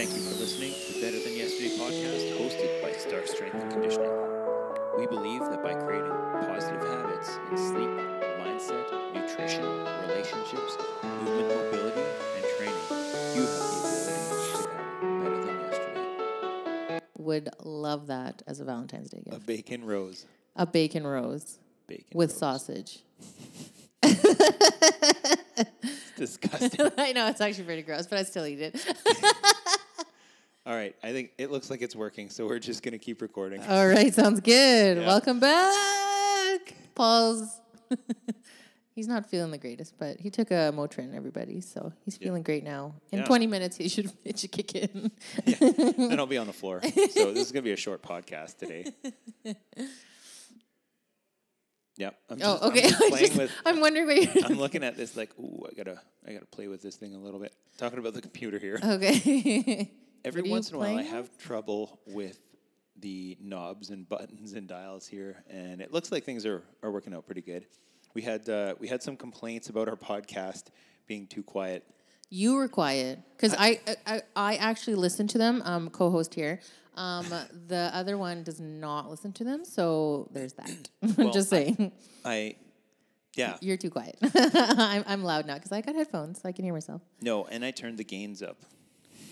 Thank you for listening to the Better Than Yesterday podcast hosted by Stark Strength and Conditioning. We believe that by creating positive habits in sleep, mindset, nutrition, relationships, movement, mobility, and training, you have the ability to become better than yesterday. Would love that as a Valentine's Day gift. A bacon rose. A bacon rose Bacon with rose. sausage. It's disgusting. I know it's actually pretty gross, but I still eat it. All right, I think it looks like it's working, so we're just going to keep recording. All right, sounds good. Yeah. Welcome back. Paul's he's not feeling the greatest, but he took a Motrin, everybody, so he's feeling great now. In Yeah. 20 minutes, he should it should kick in. then I'll be on the floor. So this is going to be a short podcast today. Yep. I'm oh, just, oh, okay. I'm playing just- with I'm wondering what you're I'm looking at this like, ooh, I gotta, I gotta play with this thing a little bit. Talking about the computer here. Okay. Every what are you once in a while, I have trouble with the knobs and buttons and dials here, and it looks like things are, are working out pretty good. We had uh, we had some complaints about our podcast being too quiet. You were quiet because I, I I actually listened to them. Um, co-host here. Um, the other one does not listen to them, so there's that. Well, Just I- saying, I, yeah, you're too quiet. I'm I'm loud now because I got headphones, so I can hear myself. no, and I turned the gains up.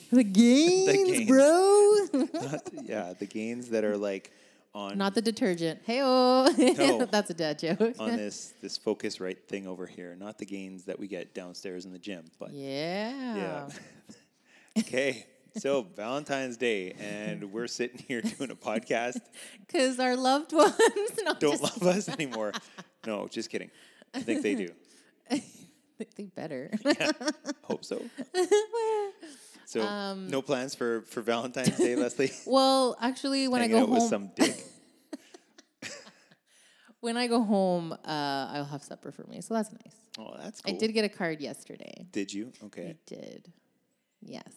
The gains, gains. bro. Not, yeah, the gains that are like on not the detergent. Hey oh, No. that's a dad joke. on this this focus right thing over here, not the gains that we get downstairs in the gym, but yeah. Yeah. okay. So Valentine's Day, and we're sitting here doing a podcast. Because our loved ones Don't love us anymore. No, just kidding. I think they do. I think they better. Hope so. So, Um, no plans for for Valentine's Day, Leslie. well, actually, when I go home, some dick. when I go home, uh, I'll have supper for me, so that's nice. Oh, that's cool. I did get a card yesterday. Did you? Okay. I did. Yes.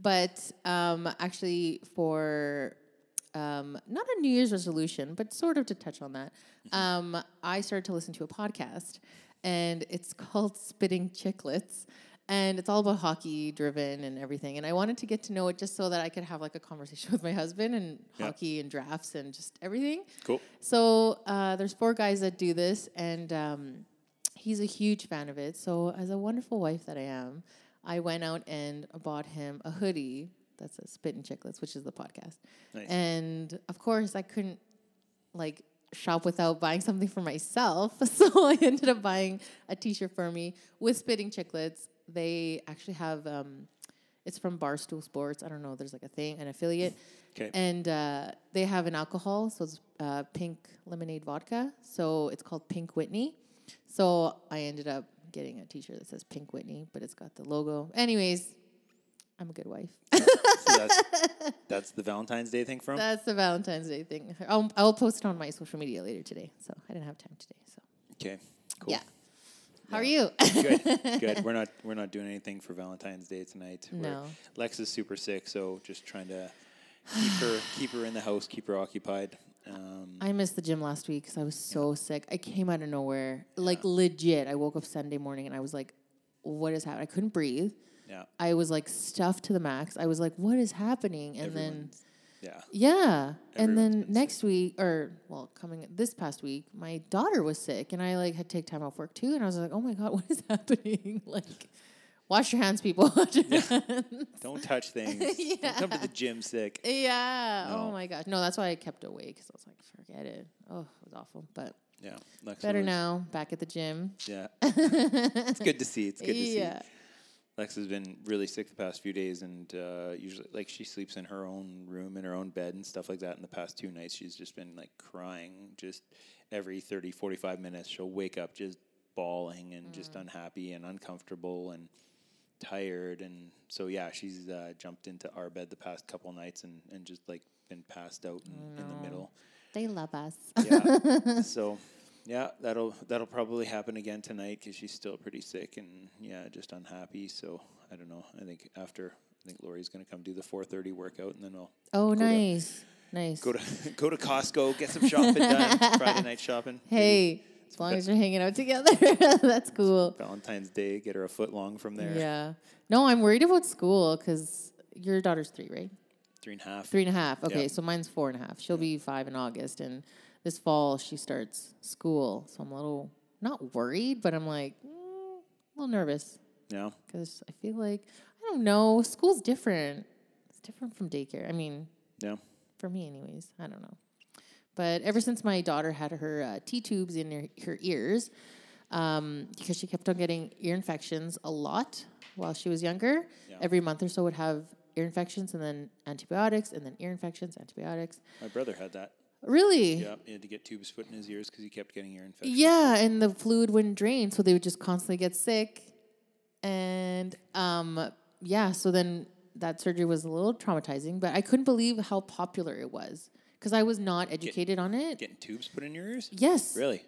But um, actually, for um, not a New Year's resolution, but sort of to touch on that, um, I started to listen to a podcast, and it's called Spitting Chiclets. And it's all about hockey driven and everything. And I wanted to get to know it just so that I could have like a conversation with my husband and Yeah. hockey and drafts and just everything. Cool. So uh, there's four guys that do this, and um, he's a huge fan of it. So as a wonderful wife that I am, I went out and bought him a hoodie that says "Spittin' Chiclets," which is the podcast. Nice. And of course, I couldn't like shop without buying something for myself. So I ended up buying a T-shirt for me with Spitting Chiclets. They actually have. Um, it's from Barstool Sports. I don't know. There's like a thing, an affiliate. 'Kay. And uh, they have an alcohol, so it's uh, pink lemonade vodka. So it's called Pink Whitney. So I ended up getting a T-shirt that says Pink Whitney, but it's got the logo. Anyways, I'm a good wife. So that's, that's the Valentine's Day thing from. That's the Valentine's Day thing. I'll, I'll post it on my social media later today. So I didn't have time today. So Okay. Cool. yeah. How are you? Good. Good. We're not we're not doing anything for Valentine's Day tonight. We're- No. Lex is super sick, so just trying to keep her keep her in the house, keep her occupied. Um, I missed the gym last week because I was so sick. I came out of nowhere, like legit. I woke up Sunday morning and I was like, "What is happening?" I couldn't breathe. yeah. I was like stuffed to the max. I was like, "What is happening?" And then Everyone's- yeah. yeah, and then next week or well, coming this past week, my daughter was sick, and I like had to take time off work too. And I was like, "Oh my god, what is happening?" like, wash your hands, people. Your hands. Don't touch things. Don't come to the gym sick. Yeah. No. Oh my gosh. No, that's why I kept away because I was like, forget it. Oh, it was awful. But Yeah. Better now. Back at the gym. Yeah. it's good to see. It's good to see. Lex has been really sick the past few days, and uh, usually, like, she sleeps in her own room, in her own bed, and stuff like that. In the past two nights, she's just been like crying just every 30, 45 minutes. She'll wake up just bawling and just Mm. unhappy and uncomfortable and tired. And so, yeah, she's uh, jumped into our bed the past couple nights and, and just like been passed out in, in the middle. They love us. Yeah. so, yeah, that'll that'll probably happen again tonight because she's still pretty sick and yeah, just unhappy. So I don't know. I think after I think Lori's gonna come do the 4:30 workout and then we'll Oh, Go to- nice. nice. go to go to Costco, get some shopping done. Friday night shopping. Maybe hey, as long as you're hanging out together, that's cool. Valentine's Day, get her a foot long from there. Yeah. No, I'm worried about school because your daughter's three, right? Three and a half. Three and a half. Okay, Yeah. so mine's four and a half. She'll be five in August, and this fall she starts school. So I'm a little not worried, but I'm like mm, a little nervous Yeah. because I feel like I don't know. School's different. It's different from daycare. I mean, Yeah. for me, anyways. I don't know. But ever since my daughter had her uh, T tubes in her, her ears, um, because she kept on getting ear infections a lot while she was younger, Yeah. every month or so would have ear infections and then antibiotics and then ear infections, antibiotics. My brother had that. Really? Yeah. He had to get tubes put in his ears because he kept getting ear infections. Yeah, and the fluid wouldn't drain, so they would just constantly get sick. And um, yeah, so then that surgery was a little traumatizing, but I couldn't believe how popular it was because I was not educated on it. Getting tubes put in your ears? Yes. Really?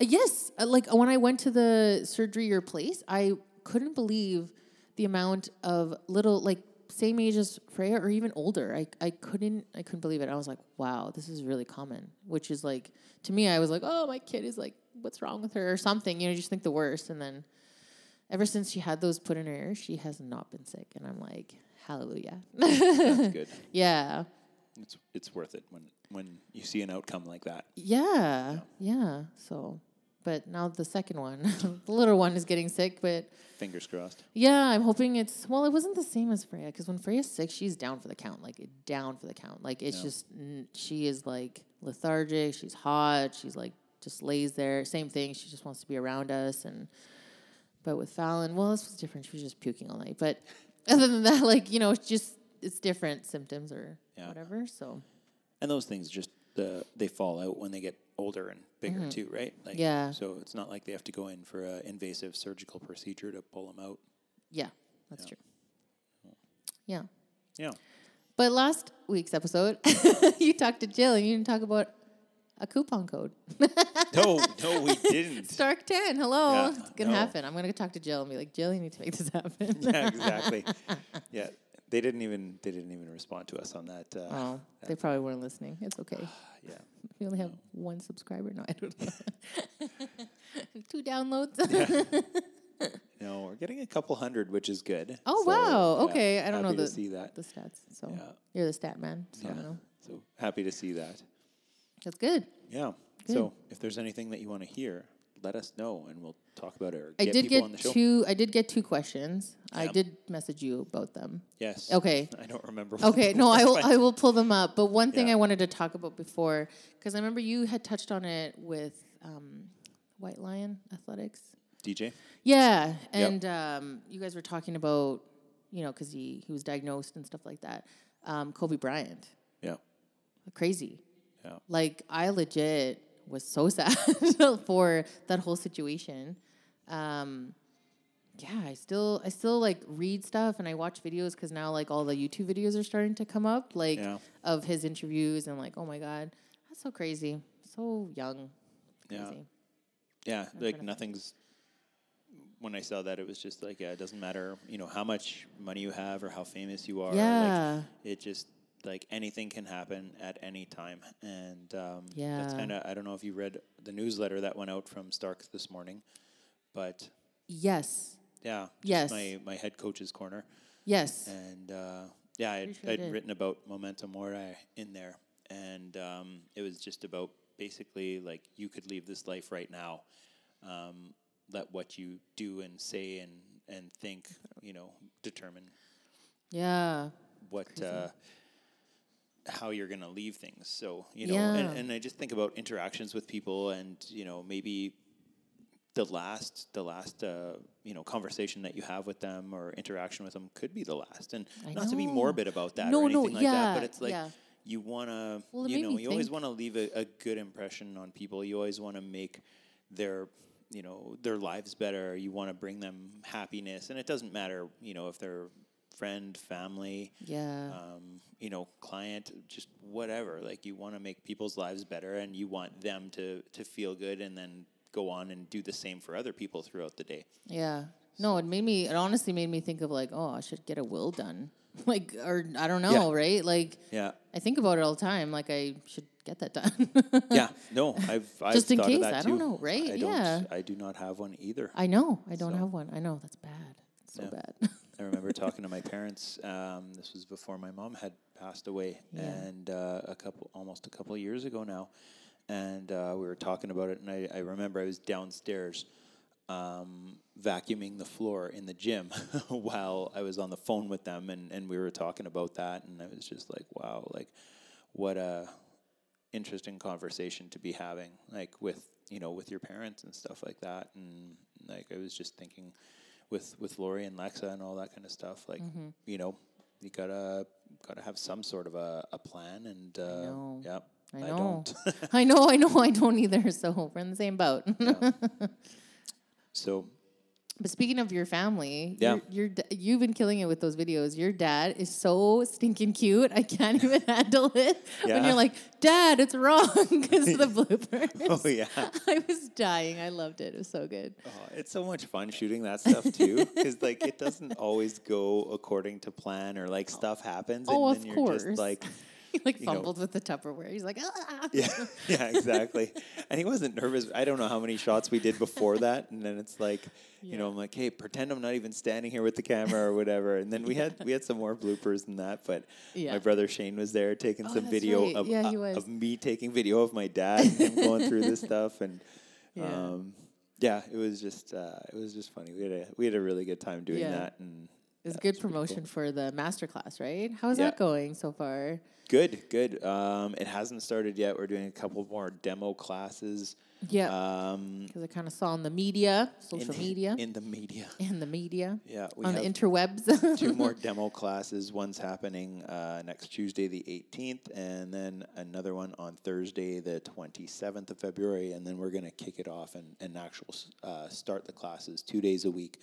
Uh, Yes. Uh, Like when I went to the surgery or place, I couldn't believe the amount of little like same age as Freya or even older. I, I couldn't I couldn't believe it. I was like, wow, this is really common. Which is like to me, I was like, oh, my kid is like, what's wrong with her or something. You know, you just think the worst. And then ever since she had those put in her ear, she has not been sick. And I'm like, hallelujah. That's good. yeah. It's it's worth it when when you see an outcome like that. Yeah, yeah. So, but now the second one, the little one is getting sick. But Fingers crossed. yeah, I'm hoping it's well. It wasn't the same as Freya because when Freya's sick, she's down for the count, like down for the count. Like it's Yeah. just n- she is like lethargic. She's hot. She's like just lays there. Same thing. She just wants to be around us. And but with Fallon, well, this was different. She was just puking all night. But other than that, like you know, it's just it's different symptoms or Yeah. whatever. So And those things just uh, they fall out when they get older and bigger too, right? Like, Mm-hmm. Yeah. So it's not like they have to go in for an invasive surgical procedure to pull them out. yeah, that's Yeah. true. Yeah. Yeah. But last week's episode, you talked to Jill and you didn't talk about a coupon code. No, no, we didn't. Stark 10, hello. Yeah, it's going to no. happen. I'm going to talk to Jill and be like, Jill, you need to make this happen. yeah, exactly. Yeah, they didn't even they didn't even respond to us on that. Uh, oh, they probably weren't listening. It's okay. Yeah. We only have one subscriber. No, I don't know. Two downloads. Yeah. No, we're getting a couple hundred, which is good. Oh, So, wow. yeah, Okay. I don't know the- see that. the stats. So Yeah. you're the stat man. So Yeah. So happy to see that. That's good. Yeah. Good. So if there's anything that you want to hear, let us know and we'll talk about it or I get did people on the get show. two. I did get two questions. I did message you about them. yes. Okay. I don't remember. what Okay, no, I will. I will pull them up. But one thing Yeah. I wanted to talk about before, because I remember you had touched on it with um, White Lion Athletics. DJ. Yeah, and um, you guys were talking about, you know, because he he was diagnosed and stuff like that. Um, Kobe Bryant, Yeah. crazy. Yeah. Like I legit was so sad for that whole situation. Um, yeah, I still I still like read stuff and I watch videos because now like all the YouTube videos are starting to come up like Yeah. of his interviews and like oh my god that's so crazy so young Yeah. crazy. Yeah. trying Like nothing's. When I saw that, it was just like, yeah, it doesn't matter, you know, how much money you have or how famous you are. yeah Like, it just like anything can happen at any time, and um, that's Yeah. kind of. I don't know if you read the newsletter that went out from Starks this morning, but yes yeah, Yes. my my head coach's corner. yes and uh, yeah, I'd, I'd written about momentum mori in there, and um, it was just about basically like you could leave this life right now. Um, let what you do and say and and think, you know, determine yeah what uh, how you're going to leave things. So you know, and, Yeah. and I just think about interactions with people, and you know, maybe the last the last uh, you know conversation that you have with them or interaction with them could be the last. And I not to be morbid about that No, or no, anything like that, but it's like. yeah. You want to, Well, you know, you always want to leave a, a good impression on people. You always want to make their, you know, their lives better. You want to bring them happiness, and it doesn't matter, you know, if they're friend, family, yeah um, you know, client, just whatever. Like you want to make people's lives better, and you want them to to feel good, and then go on and do the same for other people throughout the day. yeah no it made me it honestly made me think of like oh I should get a will done like or I don't know right like Yeah, I think about it all the time like I should get that done yeah. No, I've, I've Just in thought case, of that I too. don't know, right? I don't, Yeah. I do not have one either. I know I don't So- have one I know that's bad it's so Yeah. bad I remember talking to my parents. Um, this was before my mom had passed away, Yeah. and uh, a couple, almost a couple of years ago now. And uh, we were talking about it, and I, I remember I was downstairs um, vacuuming the floor in the gym while I was on the phone with them, and, and we were talking about that, and I was just like, wow, like what a interesting conversation to be having, like with you know with your parents and stuff like that, and like I was just thinking with with Lori and Lexa and all that kind of stuff, like you know you gotta gotta have some sort of a, a plan, and uh, know. yeah, I I, don't. I know, I know, I don't either. So we're in the same boat. so But speaking of your family, Yeah. your, your da- you've been killing it with those videos. Your dad is so stinking cute. I can't even handle it. When you're like, Dad, it's wrong because of the oh, bloopers. oh yeah. I was dying. I loved it. It was so good. Oh, it's so much fun shooting that stuff too, because like it doesn't always go according to plan, or like oh. stuff happens, Oh, and of then you're course. just like, He like You know. fumbled with the Tupperware. He's like, ah. yeah, yeah, exactly. and he wasn't nervous. I don't know how many shots we did before that, and then it's like, you know, I'm like, hey, pretend I'm not even standing here with the camera or whatever. And then we had we had some more bloopers than that, but Yeah. my brother Shane was there taking Oh, some video right. of Yeah, uh, of me taking video of my dad, and him going through this stuff, and Yeah. um, yeah, it was just uh, it was just funny. We had a we had a really good time doing Yeah. that, and It's yeah, good pretty cool. promotion for the masterclass, right? How's Yeah. that going so far? Good, good. Um, it hasn't started yet. We're doing a couple more demo classes. Yeah. Um, Because I kind of saw in the media, social in, media, in the media. in the media, Yeah, on the interwebs. two more demo classes. One's happening uh, next Tuesday, the 18th, and then another one on Thursday, the 27th of February. And then we're going to kick it off and, and actual uh, start the classes two days a week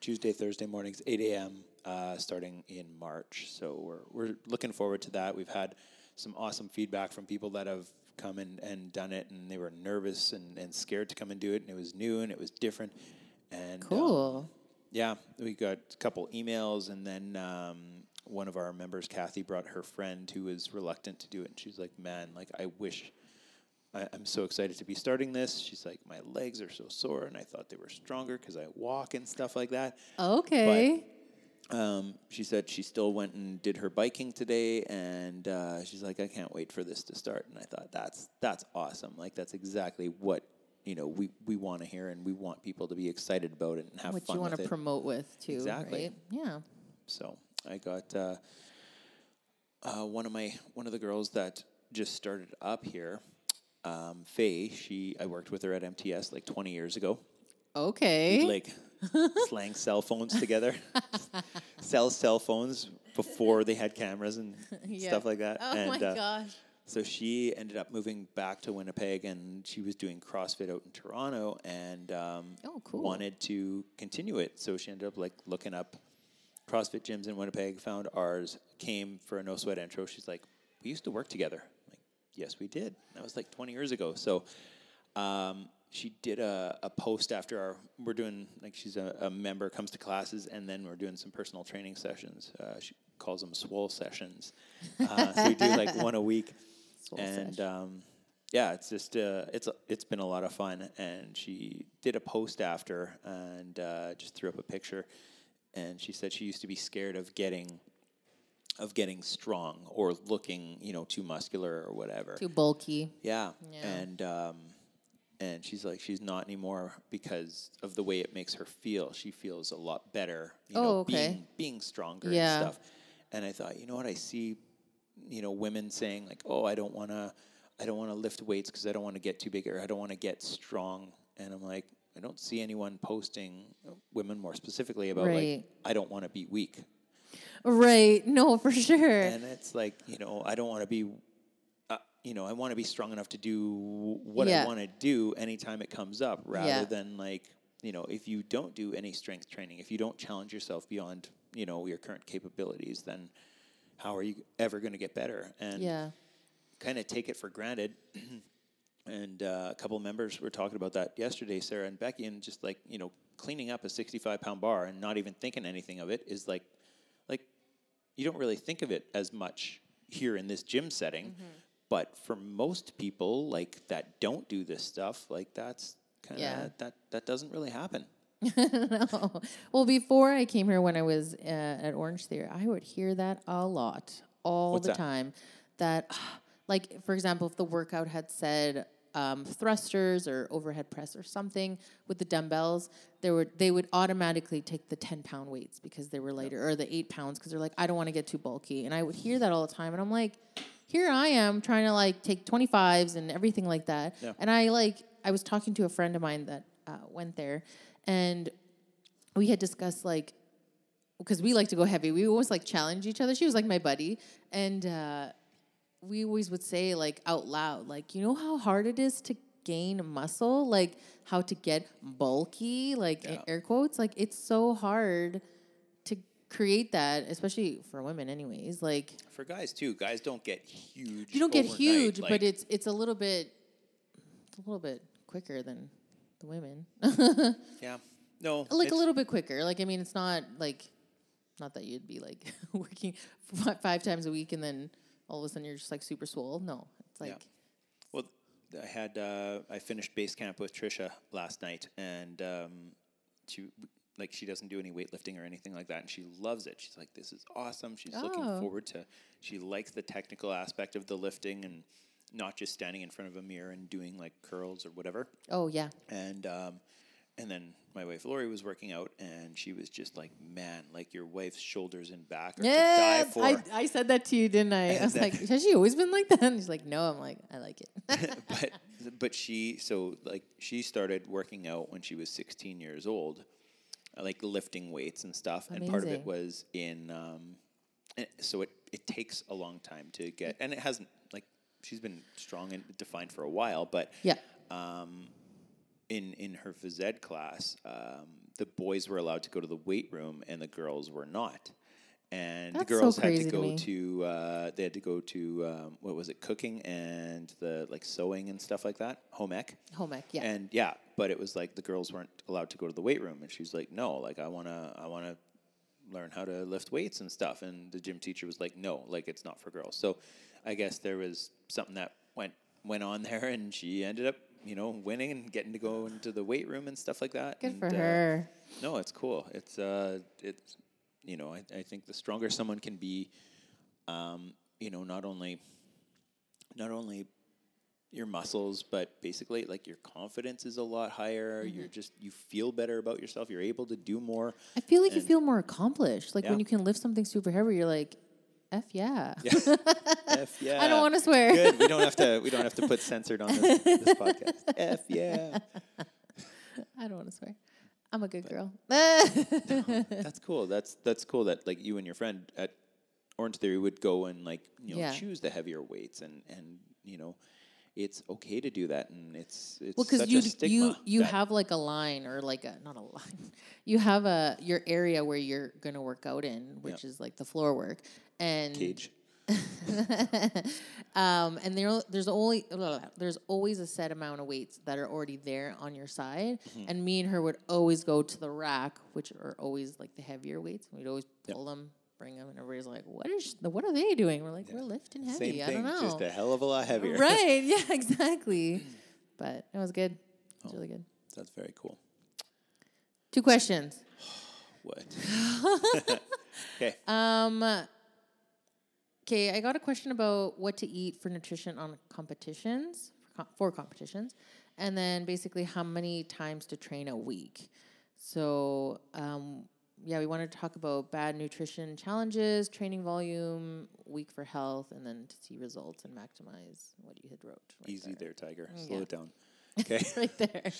Tuesday, Thursday mornings, 8 a.m., uh, starting in March. So we're, we're looking forward to that. We've had some awesome feedback from people that have come and, and done it, and they were nervous and, and scared to come and do it, and it was new and it was different. And um, cool. yeah, we got a couple emails, and then um, one of our members, Kathy, brought her friend who was reluctant to do it, and she's like, "Man, like I wish." I, I'm so excited to be starting this. She's like, my legs are so sore, and I thought they were stronger because I walk and stuff like that. Okay. Um, she said she still went and did her biking today, and uh, she's like, I can't wait for this to start. And I thought that's that's awesome. Like that's exactly what you know we we want to hear, and we want people to be excited about it and have what fun What you want to promote with too, Exactly. right? Yeah. So I got uh, uh, one of my one of the girls that just started up here, um, Faye. She I worked with her at MTS like 20 years ago. Okay. We'd, like slang cell phones together, sell cell phones before they had cameras and Yeah. stuff like that. Oh and, my uh, gosh. so she ended up moving back to Winnipeg, and she was doing CrossFit out in Toronto, and um, Oh, cool. wanted to continue it. So she ended up like looking up CrossFit gyms in Winnipeg, found ours, came for a no sweat intro. She's like, "We used to work together." Yes, we did. That was like 20 years ago. So. Um, she did a, a post after our we're doing like she's a, a member comes to classes and then we're doing some personal training sessions uh, she calls them swole sessions uh, so we do like one a week Swole and um, yeah, it's just uh, it's a, it's been a lot of fun. And she did a post after and uh, just threw up a picture, and she said she used to be scared of getting of getting strong or looking you know too muscular or whatever. Too bulky. Yeah. Yeah. And um, and she's like she's not anymore because of the way it makes her feel. She feels a lot better, you Oh, know, okay. being being stronger Yeah. and stuff. And I thought, you know what, I see, you know, women saying like, "Oh, I don't want to I don't want to lift weights because I don't want to get too big or I don't want to get strong." And I'm like, I don't see anyone posting women more specifically about Right. like I don't want to be weak. Right. No, for sure. And it's like, you know, I don't want to be, uh, you know, I want to be strong enough to do what Yeah. I want to do anytime it comes up rather Yeah. than like, you know, if you don't do any strength training, if you don't challenge yourself beyond, you know, your current capabilities, then how are you ever going to get better? And yeah. kind of take it for granted. and uh, a couple of members were talking about that yesterday, Sarah and Becky, and just like you know, cleaning up a sixty-five pound bar and not even thinking anything of it is like you don't really think of it as much here in this gym setting, Mm-hmm. but for most people like that don't do this stuff, like that's kind of Yeah. that that doesn't really happen. no. Well, before I came here, when I was uh, at Orange Theory, I would hear that a lot, all What's the that? time. That, like, for example, if the workout had said um, thrusters or overhead press or something with the dumbbells, they would they would automatically take the ten pound weights because they were lighter, or the eight pounds because they're like, I don't want to get too bulky. And I would hear that all the time, and I'm like, here I am trying to like take 25s and everything like that. Yeah. And I like I was talking to a friend of mine that uh, went there, and we had discussed like because we like to go heavy. We always like challenge each other. She was like my buddy, and uh, we always would say like out loud, like you know how hard it is to gain muscle, like how to get bulky, like Yeah. air quotes, like it's so hard to create that, especially for women, anyways. Like For guys too, guys don't get huge. you don't get huge, like- but it's it's a little bit, it's a little bit quicker than the women. yeah, no, like a little bit quicker. Like I mean, it's not like, not that you'd be like working five times a week and then all of a sudden you're just like super swole. No, it's like Yeah. Well, I had uh, I finished base camp with Trisha last night, and um, she like she doesn't do any weightlifting or anything like that, and she loves it. She's like, "This is awesome." She's looking Oh. forward to. She likes the technical aspect of the lifting and not just standing in front of a mirror and doing like curls or whatever. oh yeah, And um, and then my wife Lori was working out, and she was just like, "Man, like your wife's shoulders and back are yeah. to die for." I, I said that to you, didn't I? I was like, has she always been like that? And she's like, no. I'm like, I like it. but but she so like she started working out when she was 16 years old uh, like lifting weights and stuff Amazing. and part of it was in um eh, so it it takes a long time to get and it hasn't like she's been strong and defined for a while but yeah. um, in in her phys ed class, um, the boys were allowed to go to the weight room and the girls were not. And That's the so girls had to to go me. to uh, they had to go to um, what was it cooking and the like sewing and stuff like that home ec. Home ec. Yeah. And yeah, but it was like the girls weren't allowed to go to the weight room, and she's like, "No, like I wanna, I wanna learn how to lift weights and stuff." And the gym teacher was like, "No, like it's not for girls." So, I guess there was something that went went on there, and she ended up, you know, winning and getting to go into the weight room and stuff like that. Good and, for uh, her. no, it's cool. It's uh, it's you know, I, I think the stronger someone can be, um, you know, not only not only your muscles, but basically like your confidence is a lot higher. Mm-hmm. You're just you feel better about yourself. You're able to do more. I feel like you feel more accomplished. Like when you can lift something super heavy, you're like, F yeah. F yeah. I don't want to swear. Good. We don't have to. We don't have to put censored on this, this podcast. F yeah. I don't want to swear. I'm a good girl. Oh, that's cool. That's that's cool that like you and your friend at Orange Theory would go and like you know Yeah. choose the heavier weights and and you know it's okay to do that and it's it's Well, because you you you have like a line or like a not a line. You have a your area where you're gonna work out in, which is like the floor work, and cage. um, and there there's only there's always a set amount of weights that are already there on your side. Mm-hmm. And me and her would always go to the rack, which are always like the heavier weights. Weed always pull them, bring them, and everybody's like, "What is what are they doing?" We're like, "We're lifting heavy." Same I thing, don't know. just a hell of a lot heavier. right? Yeah, exactly. but it was good. It was really good. That's very cool. Two questions. What? okay. Um. Okay, I got a question about what to eat for nutrition on competitions for, com- for competitions, and then basically how many times to train a week. So, um, yeah, we wanted to talk about bad nutrition challenges, training volume, week for health, and then to see results and maximize what you had wrote. right Easy there, Tiger. Slow Mm, yeah. it down. Okay. right there.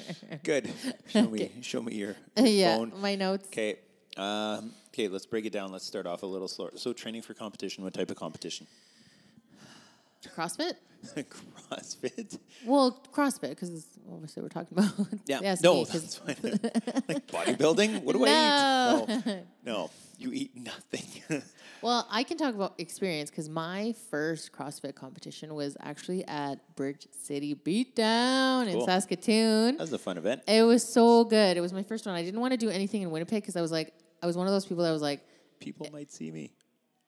Good. Show me. Show me your, your yeah, phone. my notes. Okay. Um, okay, let's break it down. Let's start off a little slower. So, training for competition. What type of competition? CrossFit. CrossFit. Well, CrossFit because obviously we're talking about Yeah. no, that's fine. like bodybuilding. What do I eat? No, no. You eat nothing. Well, I can talk about experience because my first CrossFit competition was actually at Bridge City Beatdown in Saskatoon. That was a fun event. It was so good. It was my first one. I didn't want to do anything in Winnipeg because I was like, I was one of those people that was like, People might see me.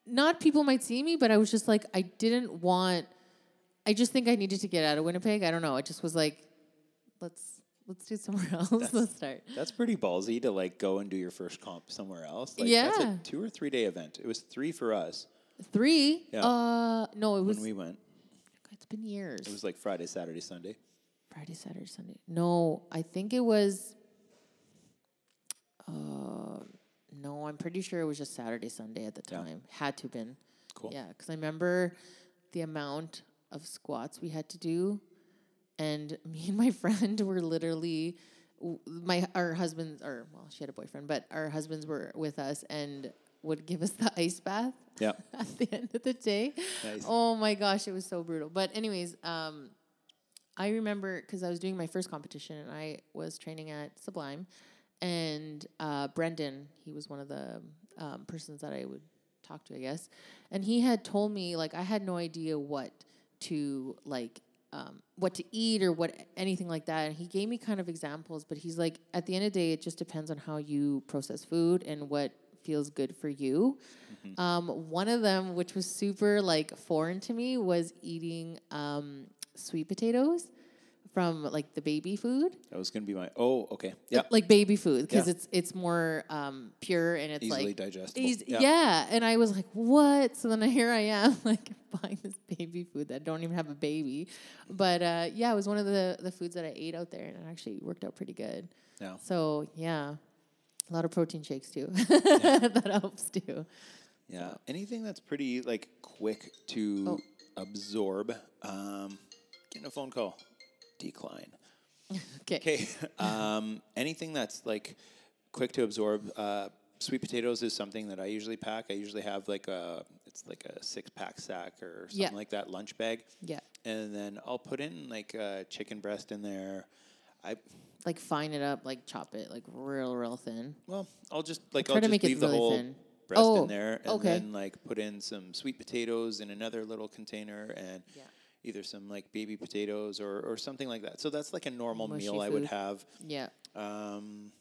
Not people might see me, but I was just like, I didn't want. I just think I needed to get out of Winnipeg. I don't know. I just was like, let's let's do somewhere else. let's start. That's pretty ballsy to like go and do your first comp somewhere else. Like, That's Yeah. a two or three day event. It was three for us Three? Yeah. Uh, no, it was. when we went. it's been years. It was like Friday, Saturday, Sunday. Friday, Saturday, Sunday. No, I think it was. Uh, no, I'm pretty sure it was just Saturday, Sunday at the Yeah. time. Had to been. Cool. Yeah, because I remember the amount of squats we had to do, and me and my friend were literally my our husbands or well she had a boyfriend but our husbands were with us and would give us the ice bath Yeah. at the end of the day. Nice. Oh my gosh, it was so brutal. But anyways, um, I remember because I was doing my first competition and I was training at Sublime, and uh, Brendan, he was one of the um, persons that I would talk to, I guess, and he had told me like I had no idea what to like. Um, what to eat or what anything like that. And he gave me kind of examples but he's like at the end of the day it just depends on how you process food and what feels good for you. Um, one of them, which was super like foreign to me, was eating um, sweet potatoes from like the baby food, That was going to be my. Oh, okay. Yeah. like baby food, because Yeah. it's it's more um, pure and it's Easily like digestible. eas- Yeah. yeah. And I was like, what? So then here I am, like buying this baby food that don't even have a baby, but uh, yeah, it was one of the the foods that I ate out there, and it actually worked out pretty good. Yeah. So yeah, a lot of protein shakes too. that helps too. Yeah. Anything that's pretty like quick to Oh. absorb. Um, getting a phone call. Decline. Okay. Okay. um, anything that's like quick to absorb. Uh, sweet potatoes is something that I usually pack. I usually have like a it's like a six pack sack or something Yeah. like that lunch bag, Yeah. and then I'll put in like a chicken breast in there. I like fine it up, like chop it like real, real thin. well, I'll just like I'll to just leave the really whole thin. breast Oh, in there, and okay. then like put in some sweet potatoes in another little container, and Yeah. Either some like baby potatoes or or something like that. So that's like a normal Mushy meal I would have. Yeah. Um,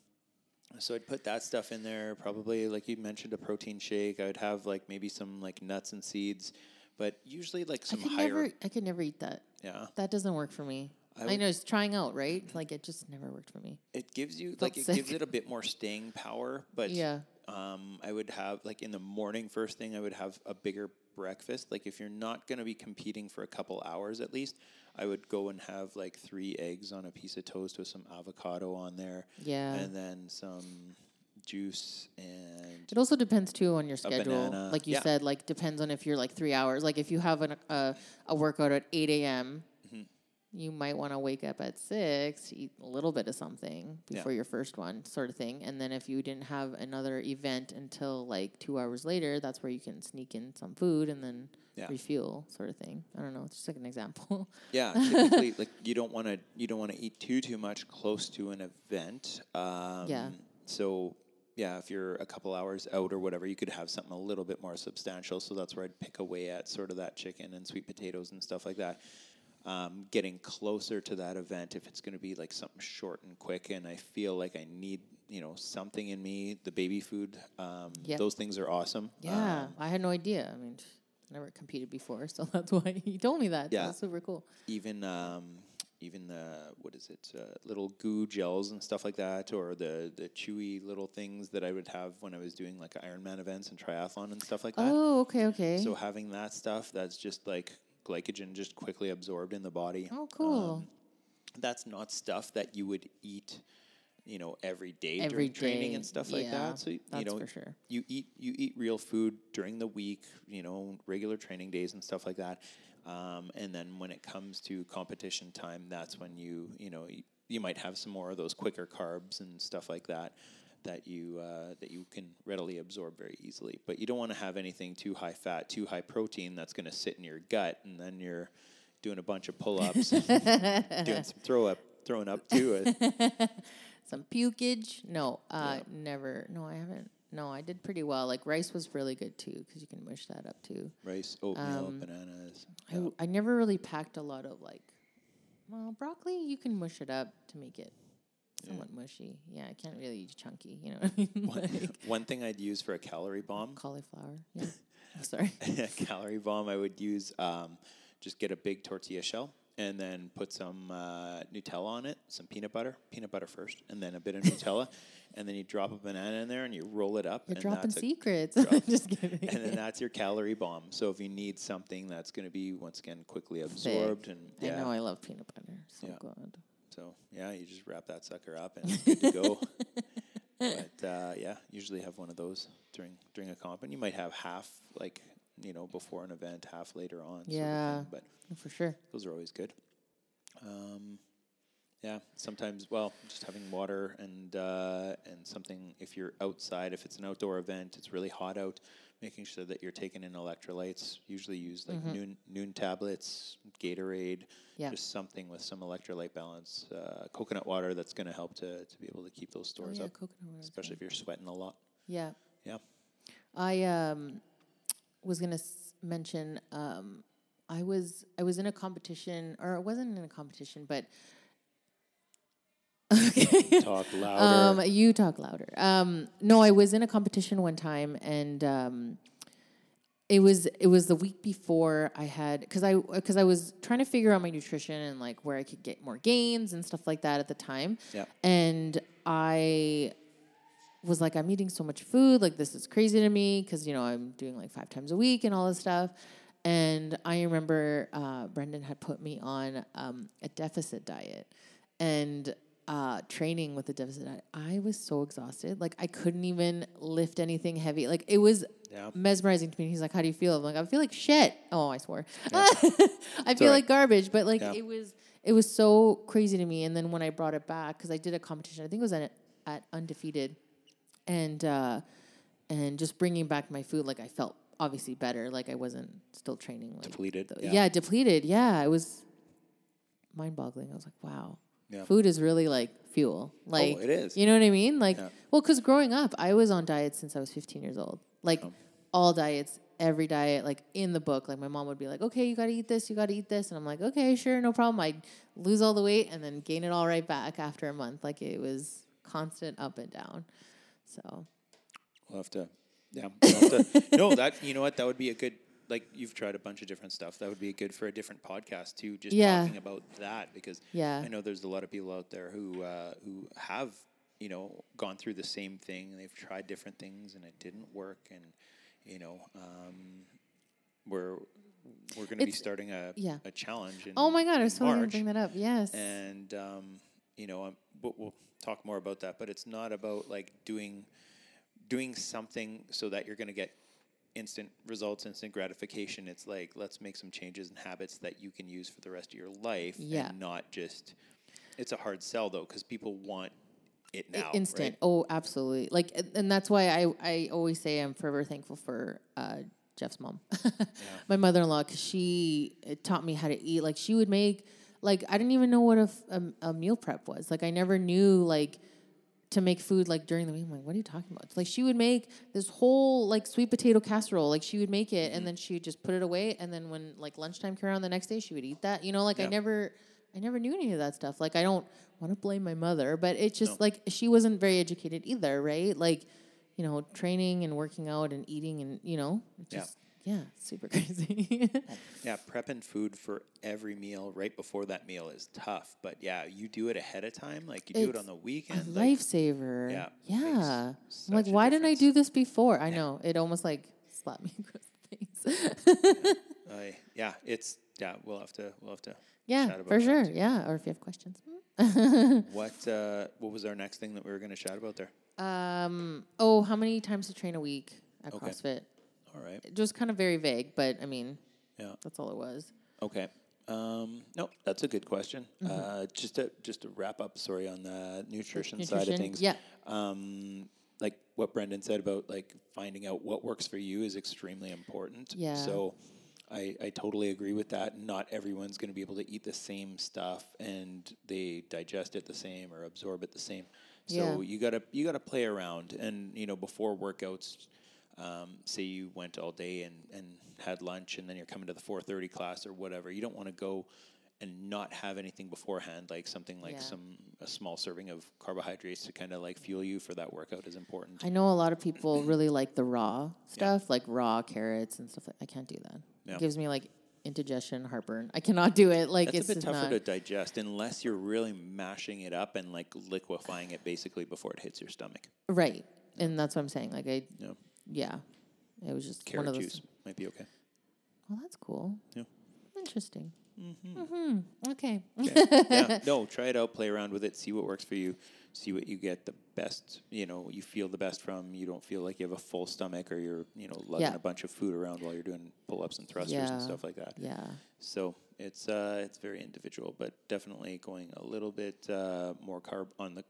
so I'd put that stuff in there. Probably like you mentioned, a protein shake. I would have like maybe some like nuts and seeds, but usually like I some could higher. never I could never eat that. Yeah, That doesn't work for me. I I, know it's trying out, right? Like it just never worked for me. it gives you like it gives it a bit more staying power. But Yeah. um, I would have like in the morning first thing I would have a bigger breakfast. Like if you're not going to be competing for a couple hours at least, I would go and have like three eggs on a piece of toast with some avocado on there, Yeah. and then some juice and It also depends too on your schedule. Like you Yeah. said, like depends on if you're like three hours. Like if you have an, a a workout at eight a.m.. you might want to wake up at six, eat a little bit of something Yeah. before your first one, sort of thing. And then if you didn't have another event until like two hours later, that's where you can sneak in some food and then Yeah. refuel, sort of thing. I don't know. It's just like an example. Yeah, typically, like you don't want to you don't want to eat too too much close to an event. Um, Yeah. So yeah, if you're a couple hours out or whatever, you could have something a little bit more substantial. So that's where I'd pick away at sort of that chicken and sweet potatoes and stuff like that. Um, getting closer to that event, if it's going to be like something short and quick, and I feel like I need you know something in me, the baby food, um, Yep. those things are awesome. yeah, Um, I had no idea. I mean, never competed before, so that's why he told me that. Yeah. That's super cool. even um, even the what is it uh, little goo gels and stuff like that or the the chewy little things that I would have when I was doing like Ironman events and triathlon and stuff like that. Oh, okay, okay. So having that stuff that's just like glycogen just quickly absorbed in the body. oh, cool. Um, that's not stuff that you would eat you know every day Every during training day, and stuff like yeah, that so you know for sure. you eat you eat real food during the week you know regular training days and stuff like that um, and then when it comes to competition time that's when you you know you, you might have some more of those quicker carbs and stuff like that that you uh, that you can readily absorb very easily but you don't want to have anything too high fat too high protein that's going to sit in your gut and then you're doing a bunch of pull-ups doing some throw up throwing up too Some pukage? No, uh, never. No, I haven't. No, I did pretty well. Like rice was really good too because you can mush that up too. rice oatmeal Um, bananas I I, never really packed a lot of like, well, broccoli you can mush it up to make it somewhat mushy. Yeah, I can't really eat chunky. You know what I mean? like one thing i'd use for a calorie bomb cauliflower. Yeah. Oh, sorry. a calorie bomb, I would use um, just get a big tortilla shell and then put some uh, Nutella on it, some peanut butter, peanut butter first, and then a bit of Nutella, and then you drop a banana in there and you roll it up. You're and dropping secrets. drop. Just kidding. and then that's your calorie bomb. So if you need something that's going to be once again quickly absorbed and I know I love peanut butter. So Yeah. good. So yeah, you just wrap that sucker up and it's good to go. but uh, yeah, usually have one of those during during a comp, and you might have half like you know before an event, half later on. sort of Yeah. but For sure. those are always good. Um, yeah, sometimes well, just having water and uh, and something. If you're outside, if it's an outdoor event, it's really hot out. Making sure that you're taking in electrolytes. Usually use like Nuun Nuun tablets, Gatorade, Yeah. just something with some electrolyte balance. Uh, coconut water that's going to help to to be able to keep those Oh, stores yeah, up, coconut water. especially if you're sweating a lot. Yeah. Yeah. I um was gonna s- mention um I was I was in a competition or it wasn't in a competition but okay Talk louder. um you talk louder um no I was in a competition one time and um it was it was the week before I had because I because I was trying to figure out my nutrition and like where I could get more gains and stuff like that at the time Yeah. and I was like, I'm eating so much food, like this is crazy to me because you know I'm doing like five times a week and all this stuff. And I remember uh, Brendan had put me on um, a deficit diet and uh, training with the deficit diet. I was so exhausted, like I couldn't even lift anything heavy. Like it was Yeah. mesmerizing to me. He's like, "How do you feel?" I'm like, "I feel like shit." Oh, I swore. I feel right. like garbage, but like Yeah. it was it was so crazy to me. And then when I brought it back, because I did a competition, I think it was at at undefeated, and uh, and just bringing back my food, like I felt obviously better. Like I wasn't still training. Like, Depleted. yeah. yeah. depleted. Yeah, it was mind boggling. I was like, wow, Yeah. food is really like fuel. Oh, like it is. You know what I mean? Like, Yeah. well, because growing up, I was on diets since I was 15 years old. Like Oh. all diets, every diet, like in the book. Like my mom would be like, okay, you got to eat this, you got to eat this, and I'm like, okay, sure, no problem. I'd lose all the weight and then gain it all right back after a month. Like it was constant up and down. So We'll have to, yeah. We'll have to, no, that you know what that would be a good. Like you've tried a bunch of different stuff. That would be good for a different podcast too. Just Yeah. talking about that because Yeah. I know there's a lot of people out there who uh, who have you know gone through the same thing. They've tried different things and it didn't work. And you know, um, we're we're going to be starting a yeah. a challenge. In, oh my god, I was totally gonna March bring that up. Yes. and um, you know, um, but we'll talk more about that. But it's not about like doing doing something so that you're going to get instant results, instant gratification. It's like let's make some changes and habits that you can use for the rest of your life, Yeah. and not just. It's a hard sell though because people want it now. instant. right? Oh, absolutely. Like, and- that's why I I always say I'm forever thankful for uh, Jeff's mom, my mother-in-law, because she uh, taught me how to eat. Like, she would make like I didn't even know what a a meal prep was. Like, I never knew like to make food like during the week. I'm like, what are you talking about? Like, she would make this whole like sweet potato casserole. Like, she would make it, and mm-hmm. then she would just put it away. And then when like lunchtime came around the next day, she would eat that. You know, like I never. I never knew any of that stuff. Like I don't want to blame my mother, but it's just No. like she wasn't very educated either, right? Like, you know, training and working out and eating and you know, Yeah. just yeah, super crazy. Yeah, prepping food for every meal right before that meal is tough. But yeah, you do it ahead of time, like you do it on the a weekend. like, lifesaver. yeah, Yeah. I'm like, a why didn't I do this before? I know. It almost like slapped me across the face. I- yeah, it's yeah. We'll have to we'll have to yeah, chat about for sure. too. Yeah. Or if you have questions. What uh, what was our next thing that we were going to chat about there? Um, oh, how many times to train a week at Okay. CrossFit? All right. It was kind of very vague, but I mean, Yeah. that's all it was. Okay. Um, no, that's a good question. Mm-hmm. Uh, just to just to wrap up, sorry, on the nutrition, side of things. yeah. Um, like what Brendan said about like finding out what works for you is extremely important. Yeah. So. I, I totally agree with that. Not everyone's going to be able to eat the same stuff and they digest it the same or absorb it the same. So Yeah. you gotta you gotta play around and you know before workouts, um, say you went all day and, and had lunch and then you're coming to the 4:30 class or whatever. You don't want to go and not have anything beforehand, like something like Yeah. some a small serving of carbohydrates to kind of like fuel you for that workout is important. I know a lot of people really like the raw stuff, like raw carrots and stuff. Like, I can't do that. Yeah. It gives me like indigestion, heartburn. I cannot do it. Like That's it's a bit tougher to digest unless you're really mashing it up and like liquefying it basically before it hits your stomach. right. And that's what I'm saying. Like I, No, yeah, it was just one of those. juice might be okay. Well, that's cool. Yeah. Interesting. Mm-hmm. Okay. Okay. yeah, no, try it out, play around with it, see what works for you, see what you get the best, you know, you feel the best from. You don't feel like you have a full stomach or you're, you know, lugging Yeah. a bunch of food around while you're doing pull ups and thrusters Yeah. and stuff like that. yeah. So it's uh, it's very individual, but definitely going a little bit uh, more carb on the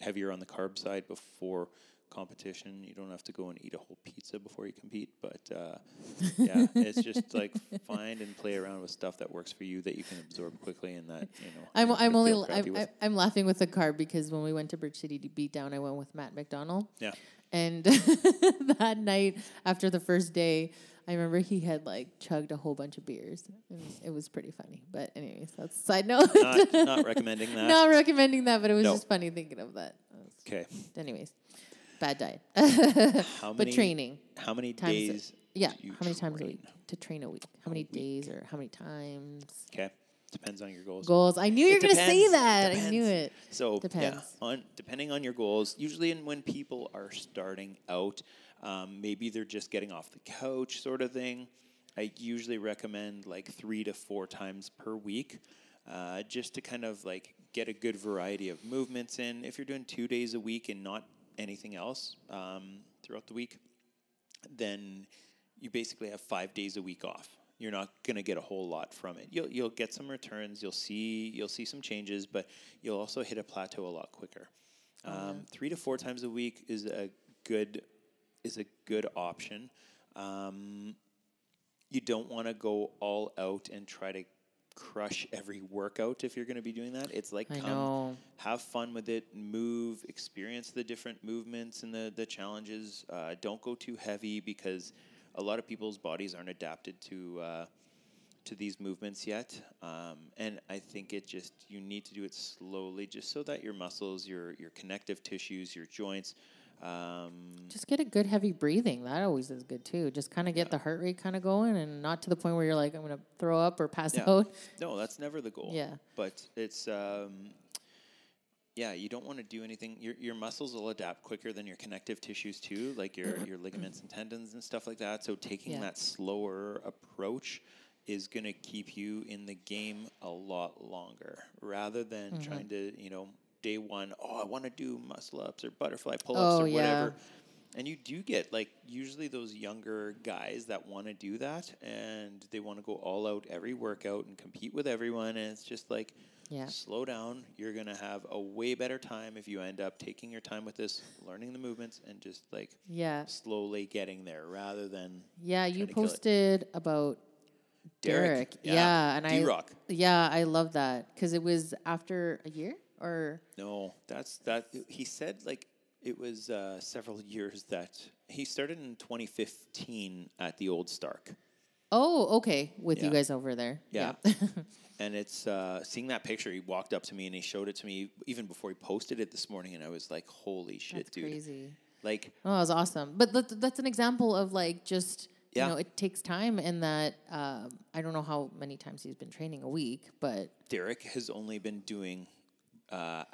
heavier on the carb side before competition. You don't have to go and eat a whole pizza before you compete, but uh, yeah, it's just like find and play around with stuff that works for you that you can absorb quickly and that you know. I'm I'm only feel I'm, with. I'm- I'm laughing with the carb because when we went to Bridge City to beat down, I went with Matt McDonald. yeah. And that night after the first day, I remember he had like chugged a whole bunch of beers. It was pretty funny. But anyways, that's a side note. Not not recommending that. Not recommending that, but it was No. just funny thinking of that. Okay. Anyways, bad diet. How but training. How many Times a- days? Yeah. do you How many times a week to train a week? How many days or how many times? Okay. Depends on your goals. Goals. I knew you were going to say depends. that. I knew it. So Depends. yeah, on depending on your goals. Usually, in, when people are starting out, um, maybe they're just getting off the couch, sort of thing. I usually recommend like three to four times per week, uh, just to kind of like get a good variety of movements in. If you're doing two days a week and not anything else um, throughout the week, then you basically have five days a week off. You're not going to get a whole lot from it. You'll you'll get some returns. You'll see you'll see some changes, but you'll also hit a plateau a lot quicker. Um, Three to four times a week is a good is a good option. Um, you don't want to go all out and try to crush every workout if you're going to be doing that. It's like I come know. have fun with it, move, experience the different movements and the, the challenges. Uh, don't go too heavy because a lot of people's bodies aren't adapted to uh, to these movements yet. Um, and I think it just you need to do it slowly, just so that your muscles, your your connective tissues, your joints. Um, Just get a good heavy breathing. That always is good too. Just kind of get the heart rate kind of going and not to the point where you're like, I'm going to throw up or pass Yeah. out. No, that's never the goal. Yeah. But it's um yeah, you don't want to do anything. Your your muscles will adapt quicker than your connective tissues too, like your your ligaments and tendons and stuff like that. So taking Yeah. that slower approach is going to keep you in the game a lot longer rather than Mm-hmm. trying to, you know, day 1, oh, I want to do muscle ups or butterfly pull-ups Oh, or yeah. whatever. And you do get like usually those younger guys that want to do that and they want to go all out every workout and compete with everyone. And it's just like, Yeah. slow down. You're going to have a way better time if you end up taking your time with this, learning the movements, and just like Yeah. slowly getting there rather than Yeah. You trying to kill it. posted about Derek. Derek. Yeah. Yeah. and I, D-Rock. yeah, I love that because it was after a year or, No, that's that. He said like it was uh, several years that he started in 2015 at the old Stark. oh, okay. With you guys over there. Yeah. and it's uh, seeing that picture. He walked up to me and he showed it to me even before he posted it this morning, and I was like, "Holy shit, That's dude!" crazy. Like, Oh, that was awesome. But that, that's an example of like just Yeah. you know it takes time, and that um, I don't know how many times he's been training a week, but Derek has only been doing uh,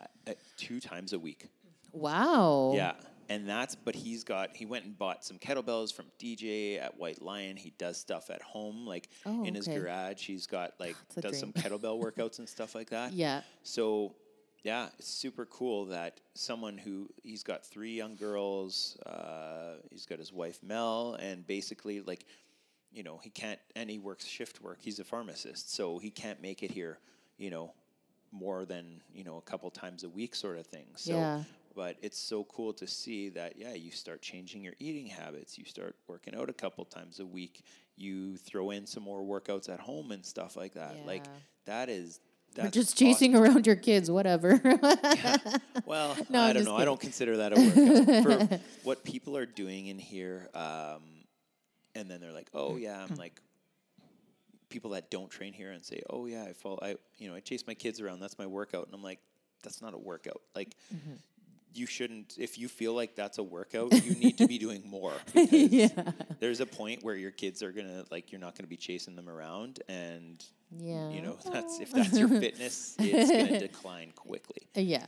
two times a week. wow. Yeah. And that's, but he's got, he went and bought some kettlebells from DJ at White Lion. He does stuff at home, like Oh, in his okay. garage. He's got like, does some kettlebell workouts and stuff like that. Yeah. So, yeah, it's super cool that someone who he's got three young girls, uh, he's got his wife Mel, and basically like, you know, he can't, and he works shift work. He's a pharmacist, so he can't make it here, you know, more than you know a couple times a week, sort of thing. So, Yeah. but it's so cool to see that yeah, you start changing your eating habits. You start working out a couple times a week. You throw in some more workouts at home and stuff like that. yeah. Like Yeah. that is. That's just chasing around your kids, whatever. well, No, I I'm don't know. I don't consider that a workout. For what people are doing in here, um, and then they're like, "Oh yeah," I'm like, people that don't train here and say, "Oh yeah, I fall, I you know, I chase my kids around. That's my workout," and I'm like, "That's not a workout. Like, Mm-hmm. you shouldn't if you feel like that's a workout you need to be doing more because yeah. there's a point where your kids are gonna like you're not gonna be chasing them around and Yeah. you know that's if that's your fitness it's gonna decline quickly Uh, yeah.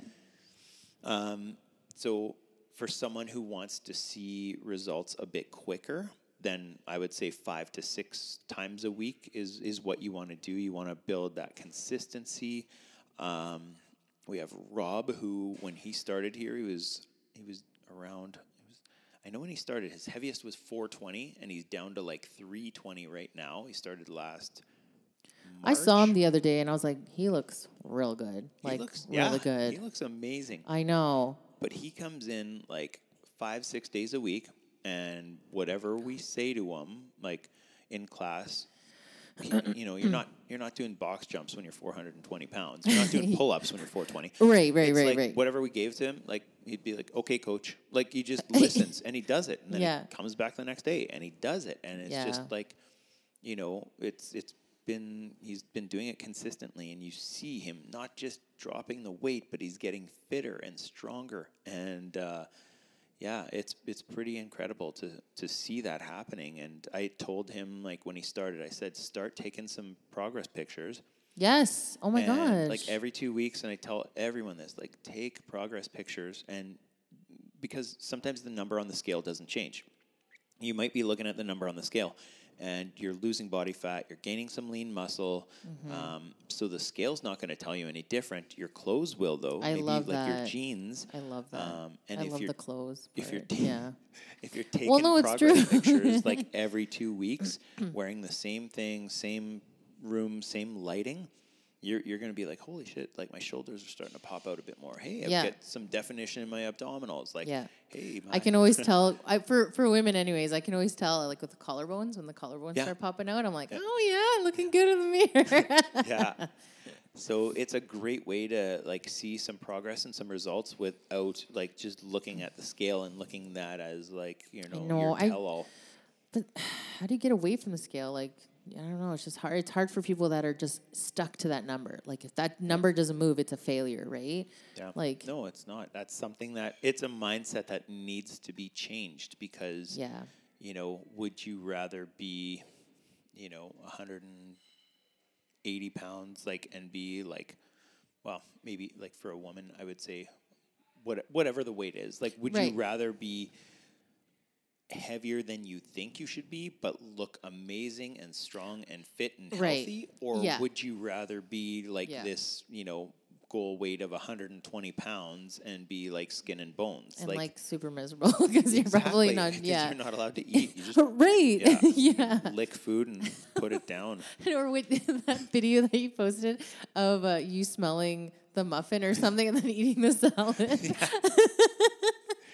um, so for someone who wants to see results a bit quicker then i would say five to six times a week is is what you want to do you want to build that consistency um, we have rob who when he started here he was he was around he was, i know when he started his heaviest was 420 and he's down to like 320 right now he started last I saw him the other day and I was like, he looks real good. He Like looks- really yeah, good. he looks amazing I know. but he comes in like five six days a week and whatever we say to him like in class you know you're not you're not doing box jumps when you're 420 pounds you're not doing pull-ups when you're 420 Right, right, It's right, like right. whatever we gave to him like he'd be like okay coach like he just listens and he does it and then Yeah. he comes back the next day and he does it and it's Yeah. just like you know it's it's been he's been doing it consistently and you see him not just dropping the weight but he's getting fitter and stronger and uh, yeah it's it's pretty incredible to to see that happening and i told him like when he started i said start taking some progress pictures Yes. Oh my god! Like every two weeks, and I tell everyone this: like take progress pictures, and because sometimes the number on the scale doesn't change. You might be looking at the number on the scale, and you're losing body fat. You're gaining some lean muscle. Mm-hmm. Um, so the scale's not going to tell you any different. Your clothes will, though. I Maybe love like your jeans. I love that. Um, and I if love you're the clothes. if you're ta- yeah. if you're taking well, no, it's progress true. pictures like every two weeks, wearing the same thing, same room, same lighting, you're you're gonna be like, holy shit! Like my shoulders are starting to pop out a bit more. Hey, I've Yeah. got some definition in my abdominals. Like, Yeah. hey, I can always tell I, for for women anyways. I can always tell like with the collarbones when the collarbones Yeah. start popping out. I'm like, oh yeah, looking good in the mirror. yeah. So it's a great way to like see some progress and some results without like just looking at the scale and looking that as like you know, your I- tell all. But how do you get away from the scale? Like, I don't know. It's just hard. It's hard for people that are just stuck to that number. Like, if that number doesn't move, it's a failure, right? Yeah. Like, no, it's not. That's something that it's a mindset that needs to be changed because yeah, you know, would you rather be, you know, 180 pounds, like, and be like, well, maybe like for a woman, I would say, what, whatever the weight is, like, would Right. you rather be heavier than you think you should be, but look amazing and strong and fit and Right. healthy, or Yeah. would you rather be like Yeah. this, you know? Goal weight of 120 pounds and be like skin and bones, and like, super miserable because you're probably not. Yeah, you're not allowed to eat. You just right. Yeah. Yeah. lick food and put it down. or with that video that you posted of uh, you smelling the muffin or something and then eating the salad.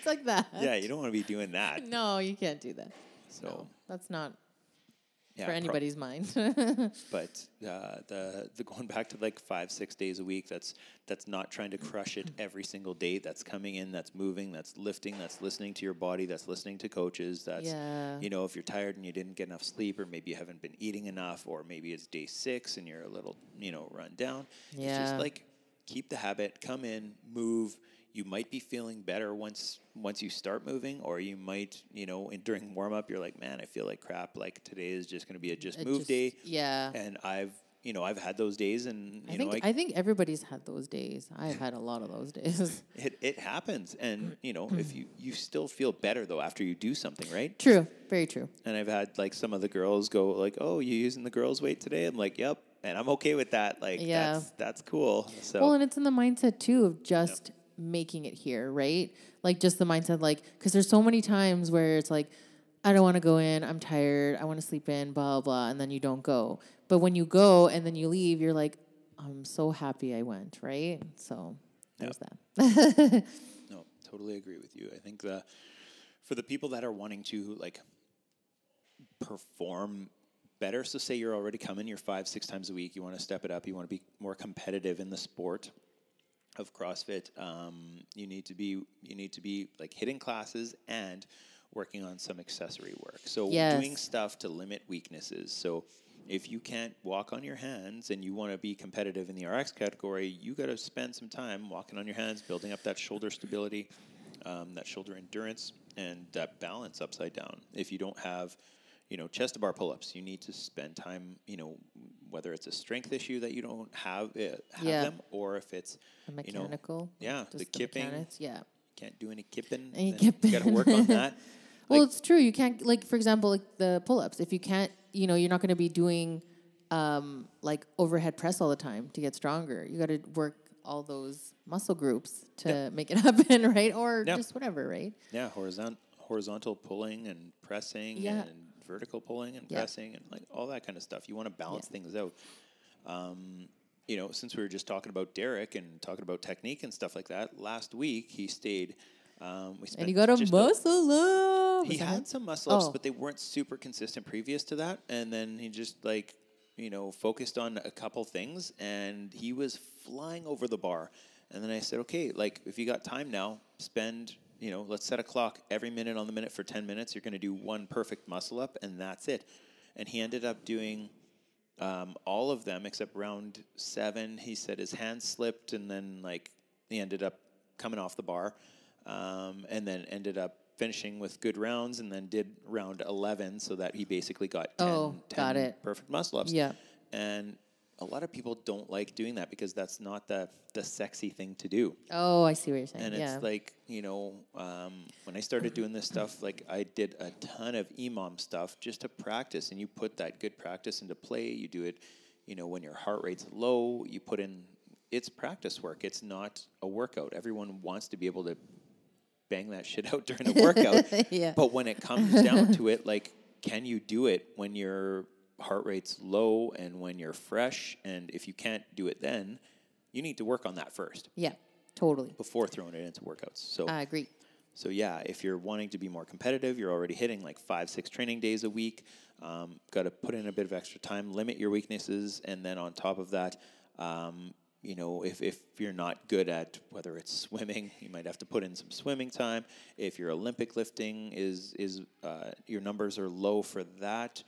It's like that. Yeah, you don't want to be doing that. No, you can't do that. So, No, that's not yeah, for pro- anybody's mind. but uh, the the going back to like five six days a week. That's that's not trying to crush it every single day. That's coming in. That's moving. That's lifting. That's listening to your body. That's listening to coaches. That's Yeah. you know if you're tired and you didn't get enough sleep, or maybe you haven't been eating enough, or maybe it's day six and you're a little you know run down. It's Yeah. just like keep the habit. Come in, move. You might be feeling better once once you start moving, or you might, you know, in, during warm up, you're like, man, I feel like crap. Like today is just going to be a just It move just- day Yeah. and I've you know I've had those days, and you I know think I, I think everybody's had those days. I've had a lot of those days. it it happens, and you know if mm. you you still feel better though after you do something, right? true. Very true. And I've had like some of the girls go like, "Oh, you using the girls' weight today?" I'm like, "Yep," and I'm okay with that. Like, Yeah. that's that's cool. So Well, and it's in the mindset too of just making it here, right? Like just the mindset, like because there's so many times where it's like, I don't want to go in. I'm tired. I want to sleep in. Blah blah, and then you don't go. But when you go and then you leave, you're like, I'm so happy I went, right? So there's that. No, totally agree with you. I think the for the people that are wanting to like perform better, so say you're already coming, you're five, six times a week, you want to step it up, you want to be more competitive in the sport of CrossFit. Um, you need to be you need to be like hitting classes and working on some accessory work. So Yes. doing stuff to limit weaknesses. So if you can't walk on your hands and you want to be competitive in the RX category, you got to spend some time walking on your hands, building up that shoulder stability, um, that shoulder endurance, and that balance upside down. If you don't have, you know, chest to bar pull ups, you need to spend time, you know, whether it's a strength issue that you don't have, uh, have Yeah. them, or if it's A you know, mechanical. yeah, just the kipping. mechanics, Yeah. can't do any kipping, Any then you got to work on that. Well, Like- it's true. You can't like for example, like the pull-ups. If you can't, you know, you're not going to be doing um, like overhead press all the time to get stronger. You got to work all those muscle groups to make it happen, right? Or Yeah. just whatever, right? Yeah, horizontal horizontal pulling and pressing Yeah. and vertical pulling and Yeah. pressing and like all that kind of stuff. You want to balance things out. Um, you know, since we were just talking about Derek and talking about technique and stuff like that, last week he stayed. Um, we spent And he got a- muscle up. he had it? some muscle ups, Oh. but they weren't super consistent previous to that. And then he just like, you know, focused on a couple things and he was flying over the bar. And then I said, okay, like if you got time now, spend, you know, let's set a clock every minute on the minute for 10 minutes. You're going to do one perfect muscle up and that's it. And he ended up doing um, all of them except round seven. He said his hand slipped and then like he ended up coming off the bar, um, and then ended up finishing with good rounds, and then did round eleven so that he basically got 10, Oh, 10 got perfect muscle ups. Yeah. and a lot of people don't like doing that because that's not the the sexy thing to do. Oh, I see what you're saying. And yeah. it's like, you know, um, when I started doing this stuff, like I did a ton of EMOM stuff just to practice. And you put that good practice into play. You do it, you know, when your heart rate's low, you put in, it's practice work. It's not a workout. Everyone wants to be able to bang that shit out during a workout. Yeah. But when it comes down to it, like, can you do it when your heart rate's low and when you're fresh? And if you can't do it then, you need to work on that first yeah, totally. before throwing it into workouts. So, I agree. so yeah, if you're wanting to be more competitive, you're already hitting like five, six training days a week. Um, Got to put in a bit of extra time, limit your weaknesses, and then on top of that, um, you know, if, if you're not good at whether it's swimming, you might have to put in some swimming time. If your Olympic lifting is is uh, your numbers are low for that,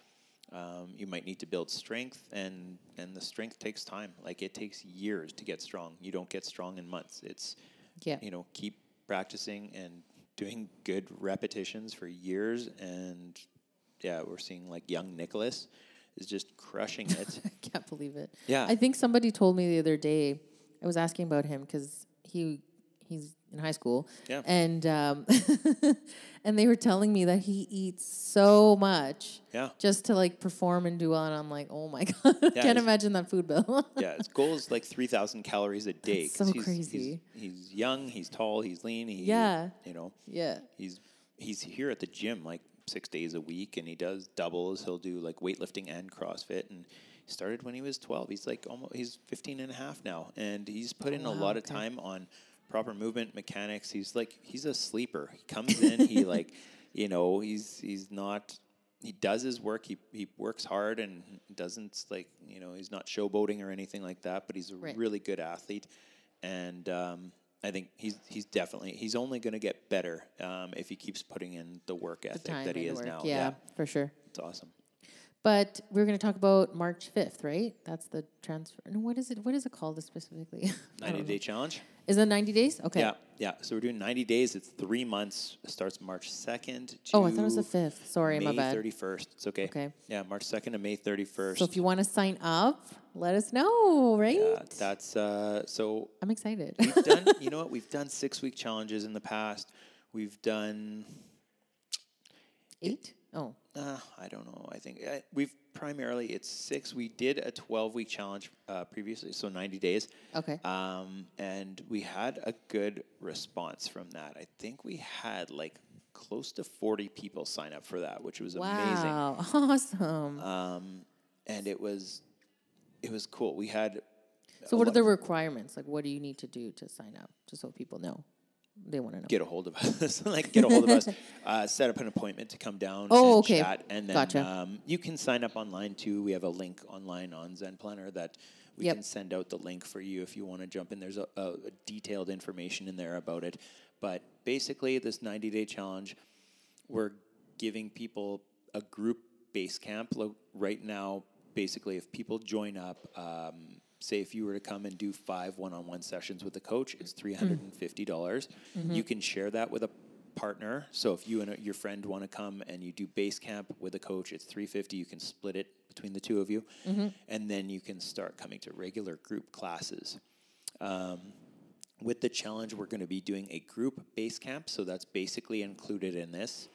um, you might need to build strength, and and the strength takes time. Like it takes years to get strong. You don't get strong in months. It's Yeah. you know keep practicing and doing good repetitions for years, and yeah, we're seeing like young Nicholas is just crushing it. I can't believe it. Yeah. I think somebody told me the other day. I was asking about him because he he's in high school. Yeah. And um, and they were telling me that he eats so much. Yeah. Just to like perform and do well, and I'm like, oh my god, I Yeah, can't imagine that food bill. yeah, his goal is like three thousand calories a day. That's so he's, crazy. He's, he's young. He's tall. He's lean. He, Yeah. you know, yeah. he's he's here at the gym like six days a week and he does doubles he'll do like weightlifting and crossfit and he started when he was 12 he's like almost he's 15 and a half now and he's put in a wow, lot of time on proper movement mechanics he's like he's a sleeper he comes in he like you know he's he's not he does his work he, he works hard and doesn't like you know he's not showboating or anything like that but he's a Right. really good athlete and um, I think he's he's definitely he's only going to get better um, if he keeps putting in the work The ethic that he is work. now. Yeah, for sure. it's awesome. But we're going to talk about March 5th, right? That's the transfer. No, what is it? What is it called specifically? Ninety day challenge. Is it 90 days? Okay. Yeah, yeah. So we're doing ninety days. It's three months. It starts March second. Oh, I thought it was the 5th. Sorry, May my bad. thirty first. It's okay. Okay. Yeah, March second to May thirty first. So if you want to sign up, let us know, right? yeah, that's uh, so I'm excited. we've done. you know what? We've done six week challenges in the past. We've done Eight? Oh, Uh, I don't know. I think uh, we've primarily it's six. We did a twelve week challenge uh, previously, so ninety days. okay. Um, and we had a good response from that. I think we had like close to forty people sign up for that, which was amazing. wow. Awesome. Um, and it was it was cool. We had so what are the requirements? Like what do you need to do to sign up? Just so people know. They want to know. get a hold of us. like get a hold of us, uh, set up an appointment to come down. Oh, and okay. Chat, and then Gotcha. um, you can sign up online too. We have a link online on Zen Planner that we Yep. can send out the link for you if you want to jump in. There's a, a, detailed information in there about it. But basically, this 90 day challenge, we're giving people a group base camp. Lo- Right now, basically, if people join up, um, say if you were to come and do five one-on-one sessions with a coach, it's mm-hmm. and fifty dollars. Mm-hmm. You can share that with a partner. So if you and your friend want to come and you do base camp with a coach, it's three fifty. You can split it between the two of you, mm-hmm. and then you can start coming to regular group classes. Um, with the challenge, we're going to be doing a group base camp, so that's basically included in this.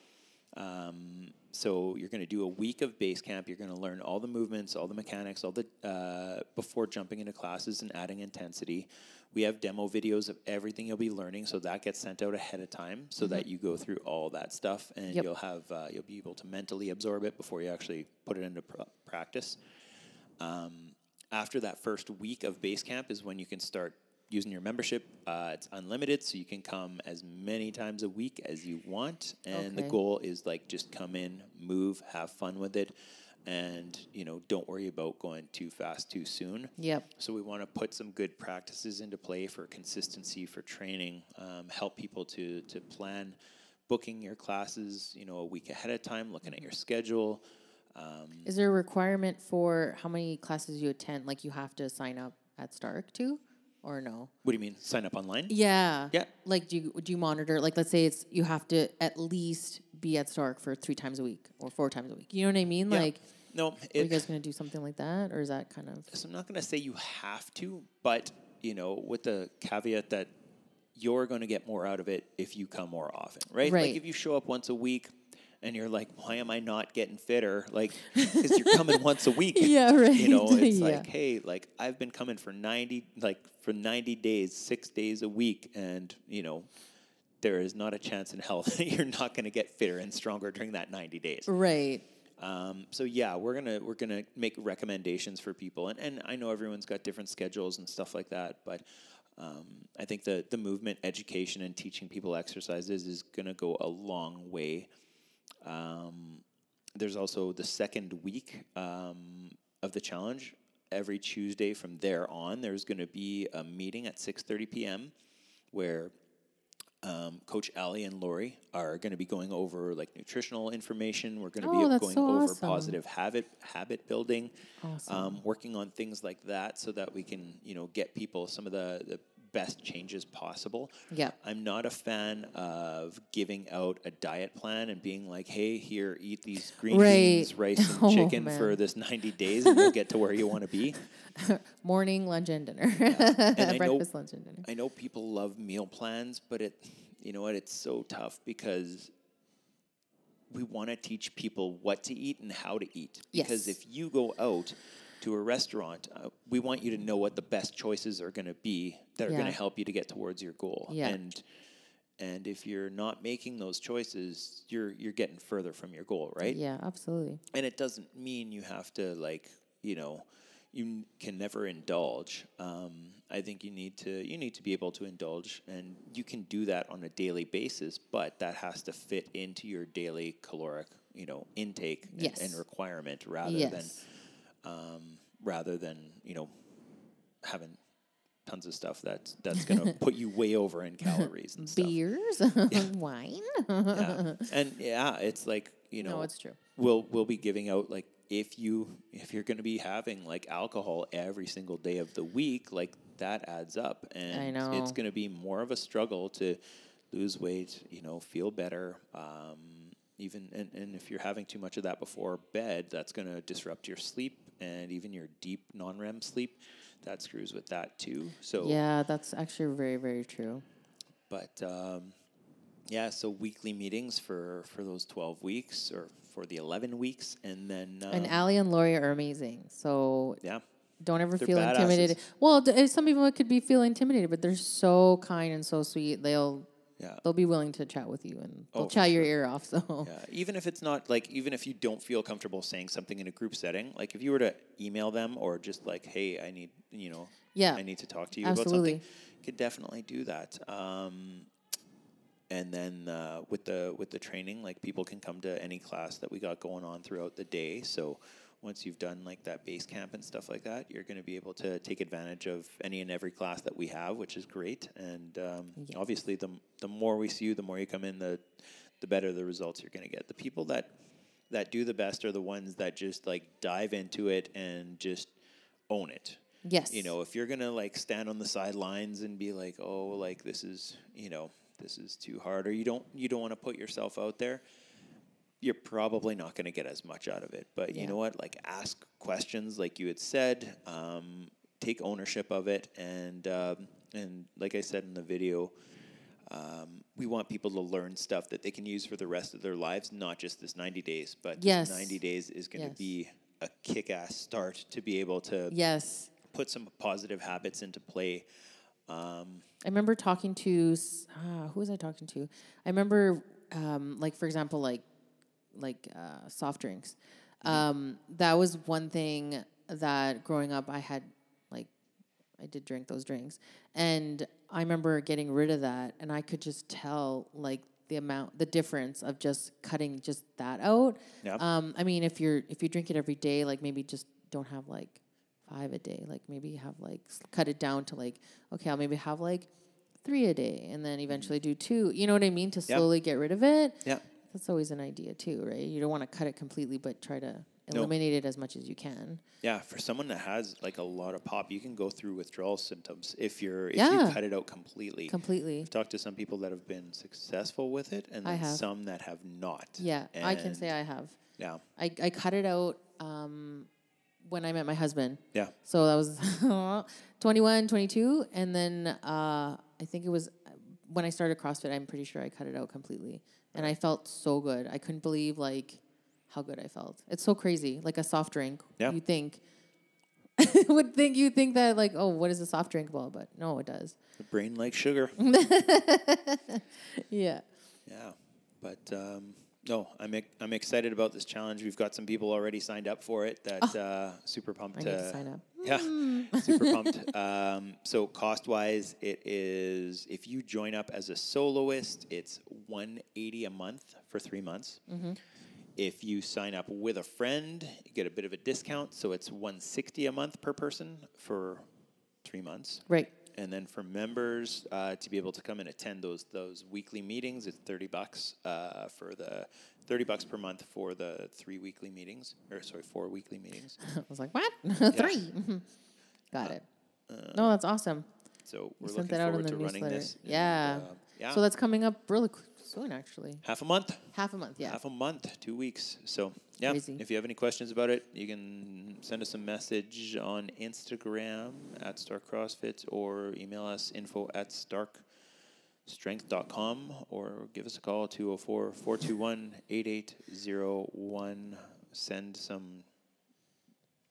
Um, so you're going to do a week of base camp. You're going to learn all the movements, all the mechanics, all the uh, before jumping into classes and adding intensity. We have demo videos of everything you'll be learning, so that gets sent out ahead of time, so that you go through all that stuff, and Yep. you'll have uh, you'll be able to mentally absorb it before you actually put it into pr- practice. Um, after that first week of base camp is when you can start using your membership. Uh, it's unlimited, so you can come as many times a week as you want. And the goal is like just come in, move, have fun with it, and you know don't worry about going too fast too soon. Yep. So we want to put some good practices into play for consistency for training. Um, help people to to plan booking your classes, you know, a week ahead of time, looking at your schedule. Um, Is there a requirement for how many classes you attend? Like you have to sign up at Stark too, or no? what do you mean? Sign up online? Yeah. Yeah. Like, do you do you monitor? Like, let's say it's you have to at least be at Stark for three times a week or four times a week. You know what I mean? Yeah. Like, No, are you guys going to do something like that, or is that kind of? so I'm not going to say you have to, but you know, with the caveat that you're going to get more out of it if you come more often, right? Right. Like if you show up once a week and you're like, why am I not getting fitter? Like, because you're coming once a week. Yeah, right. You know, it's Yeah. like, hey, like I've been coming for 90, like for 90 days, six days a week, and you know. There is not a chance in hell that you're not going to get fitter and stronger during that 90 days. Right. Um, so yeah, we're gonna we're gonna make recommendations for people, and, and I know everyone's got different schedules and stuff like that, but um, I think the the movement education and teaching people exercises is gonna go a long way. Um, there's also the second week um, of the challenge. Every Tuesday from there on, there's going to be a meeting at 6:30 p.m. where um, Coach Ali and Lori are going to be going over like nutritional information. We're going to Oh, be going so over awesome. positive habit habit building, Awesome. um, working on things like that, so that we can you know get people some of the the best changes possible. Yeah. I'm not a fan of giving out a diet plan and being like, "Hey, here, eat these green Right. beans, rice, and Oh, chicken man. for this 90 days, and you'll get to where you want to be." Morning, lunch, and dinner. I know- Breakfast, lunch, and dinner. I know people love meal plans, but it, you know what, it's so tough because we want to teach people what to eat and how to eat. Because Yes. if you go out to a restaurant, uh, we want you to know what the best choices are going to be that are going to help you to get towards your goal. Yeah. And and if you're not making those choices, you're you're getting further from your goal, right? Yeah, absolutely. and it doesn't mean you have to like you know you n- can never indulge um, i think you need to you need to be able to indulge and you can do that on a daily basis but that has to fit into your daily caloric you know intake and, and requirement rather yes. than um, rather than you know having tons of stuff that's that's going to put you way over in calories and stuff Beers, wine. yeah. and yeah it's like you know no, it's true. we'll we'll be giving out like if you if you're going to be having like alcohol every single day of the week like that adds up and know. it's going to be more of a struggle to lose weight you know feel better um, even and, and if you're having too much of that before bed that's going to disrupt your sleep and even your deep non-rem sleep that screws with that too so Yeah, that's actually very, very true. but um, yeah, so weekly meetings for for those twelve weeks or for the eleven weeks, and then um, and Ali and Lori are amazing. So yeah, don't ever They're feel badasses. intimidated. Well, d- uh, some people could be feel intimidated, but they're so kind and so sweet. They'll yeah, they'll be willing to chat with you and they'll Oh, chat your ear off. So yeah. Even if it's not like, even if you don't feel comfortable saying something in a group setting, like if you were to email them or just like, hey, I need, you know, Yeah, I need to talk to you absolutely. about something, you could definitely do that. Um, and then uh, with the with the training, like people can come to any class that we got going on throughout the day. So once you've done like that base camp and stuff like that, you're going to be able to take advantage of any and every class that we have, which is great. And um, obviously, the the more we see you, the more you come in, the the better the results you're going to get. The people that that do the best are the ones that just like dive into it and just own it. Yes. You know, if you're gonna like stand on the sidelines and be like, oh, like this is, you know, this is too hard, or you don't you don't want to put yourself out there, you're probably not gonna get as much out of it. But you know what? Like ask questions, like you had said. Um, take ownership of it, and um, and like I said in the video, um, we want people to learn stuff that they can use for the rest of their lives, not just this 90 days. But Yes. this 90 days is going to Yes. be a kick-ass start to be able to yes. put some positive habits into play. Um, I remember talking to ah, who was I talking to? I remember, um, like for example, like like uh, soft drinks. Um, that was one thing that growing up I had like I did drink those drinks, and I remember getting rid of that, and I could just tell like the amount, the difference of just cutting just that out. Yeah. Um, I mean, if you're if you drink it every day, like maybe just don't have like five a day. Like maybe have like cut it down to like okay, I'll maybe have like three a day, and then eventually do two. You know what I mean? To Yep. slowly get rid of it. yeah. That's always an idea too, right? You don't want to cut it completely, but try to eliminate it as much as you can. Yeah, for someone that has like a lot of pop, you can go through withdrawal symptoms if you're if Yeah. you cut it out completely. Completely. I've talked to some people that have been successful with it, and then some that have not. Yeah, I can say I have. Yeah, I, I cut it out um, when I met my husband. yeah, So that was 21, 22. And then uh, I think it was when I started CrossFit, I'm pretty sure I cut it out completely. And I felt so good. I couldn't believe like how good I felt. It's so crazy. Like a soft drink. Yeah. You think would think you think that like, oh, what is a soft drink about? But no, it does. the brain like sugar. Yeah. Yeah, but um, no, I'm I'm excited about this challenge. We've got some people already signed up for it. That uh, super pumped. Oh. Uh, to sign up. Yeah, super pumped. Um, so cost wise, it is if you join up as a soloist, it's one eighty a month for three months. Mm-hmm. If you sign up with a friend, you get a bit of a discount, so it's one sixty a month per person for three months. Right. And then for members uh, to be able to come and attend those those weekly meetings, it's thirty bucks uh, for the thirty bucks per month for the three weekly meetings, or sorry, four weekly meetings. I was like, what? Three. Got it. Uh, no, that's awesome. So we're looking sent that out forward in the to running newsletter. this. and, Yeah. uh, yeah. So that's coming up really soon, actually. half a month. Half a month, yeah. Half a month, two weeks. So yeah, Crazy. if you have any questions about it, you can send us a message on Instagram at Stark CrossFit or email us info at starkstrength.com or give us a call 204 421 8801. Send some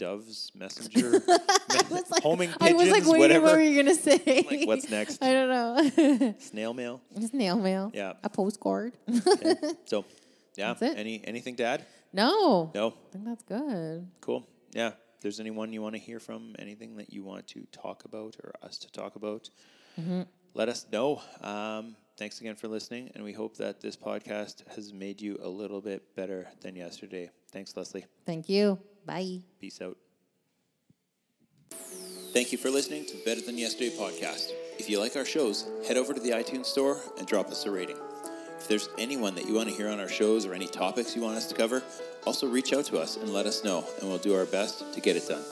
doves, messenger, was like- homing I was like pigeons, waiting whatever. what were you gonna say? Like, what's next? I don't know. Snail mail. Snail mail. Yeah. A postcard. Okay. so, yeah. Any anything to add? no. No. I think that's good. Cool. Yeah. If there's anyone you want to hear from, anything that you want to talk about or us to talk about, let us know. Um, thanks again for listening, and we hope that this podcast has made you a little bit better than yesterday. Thanks, Leslie. Thank you. Bye. Peace out. Thank you for listening to Better Than Yesterday podcast. If you like our shows, head over to the iTunes store and drop us a rating. If there's anyone that you want to hear on our shows or any topics you want us to cover, also reach out to us and let us know, and we'll do our best to get it done.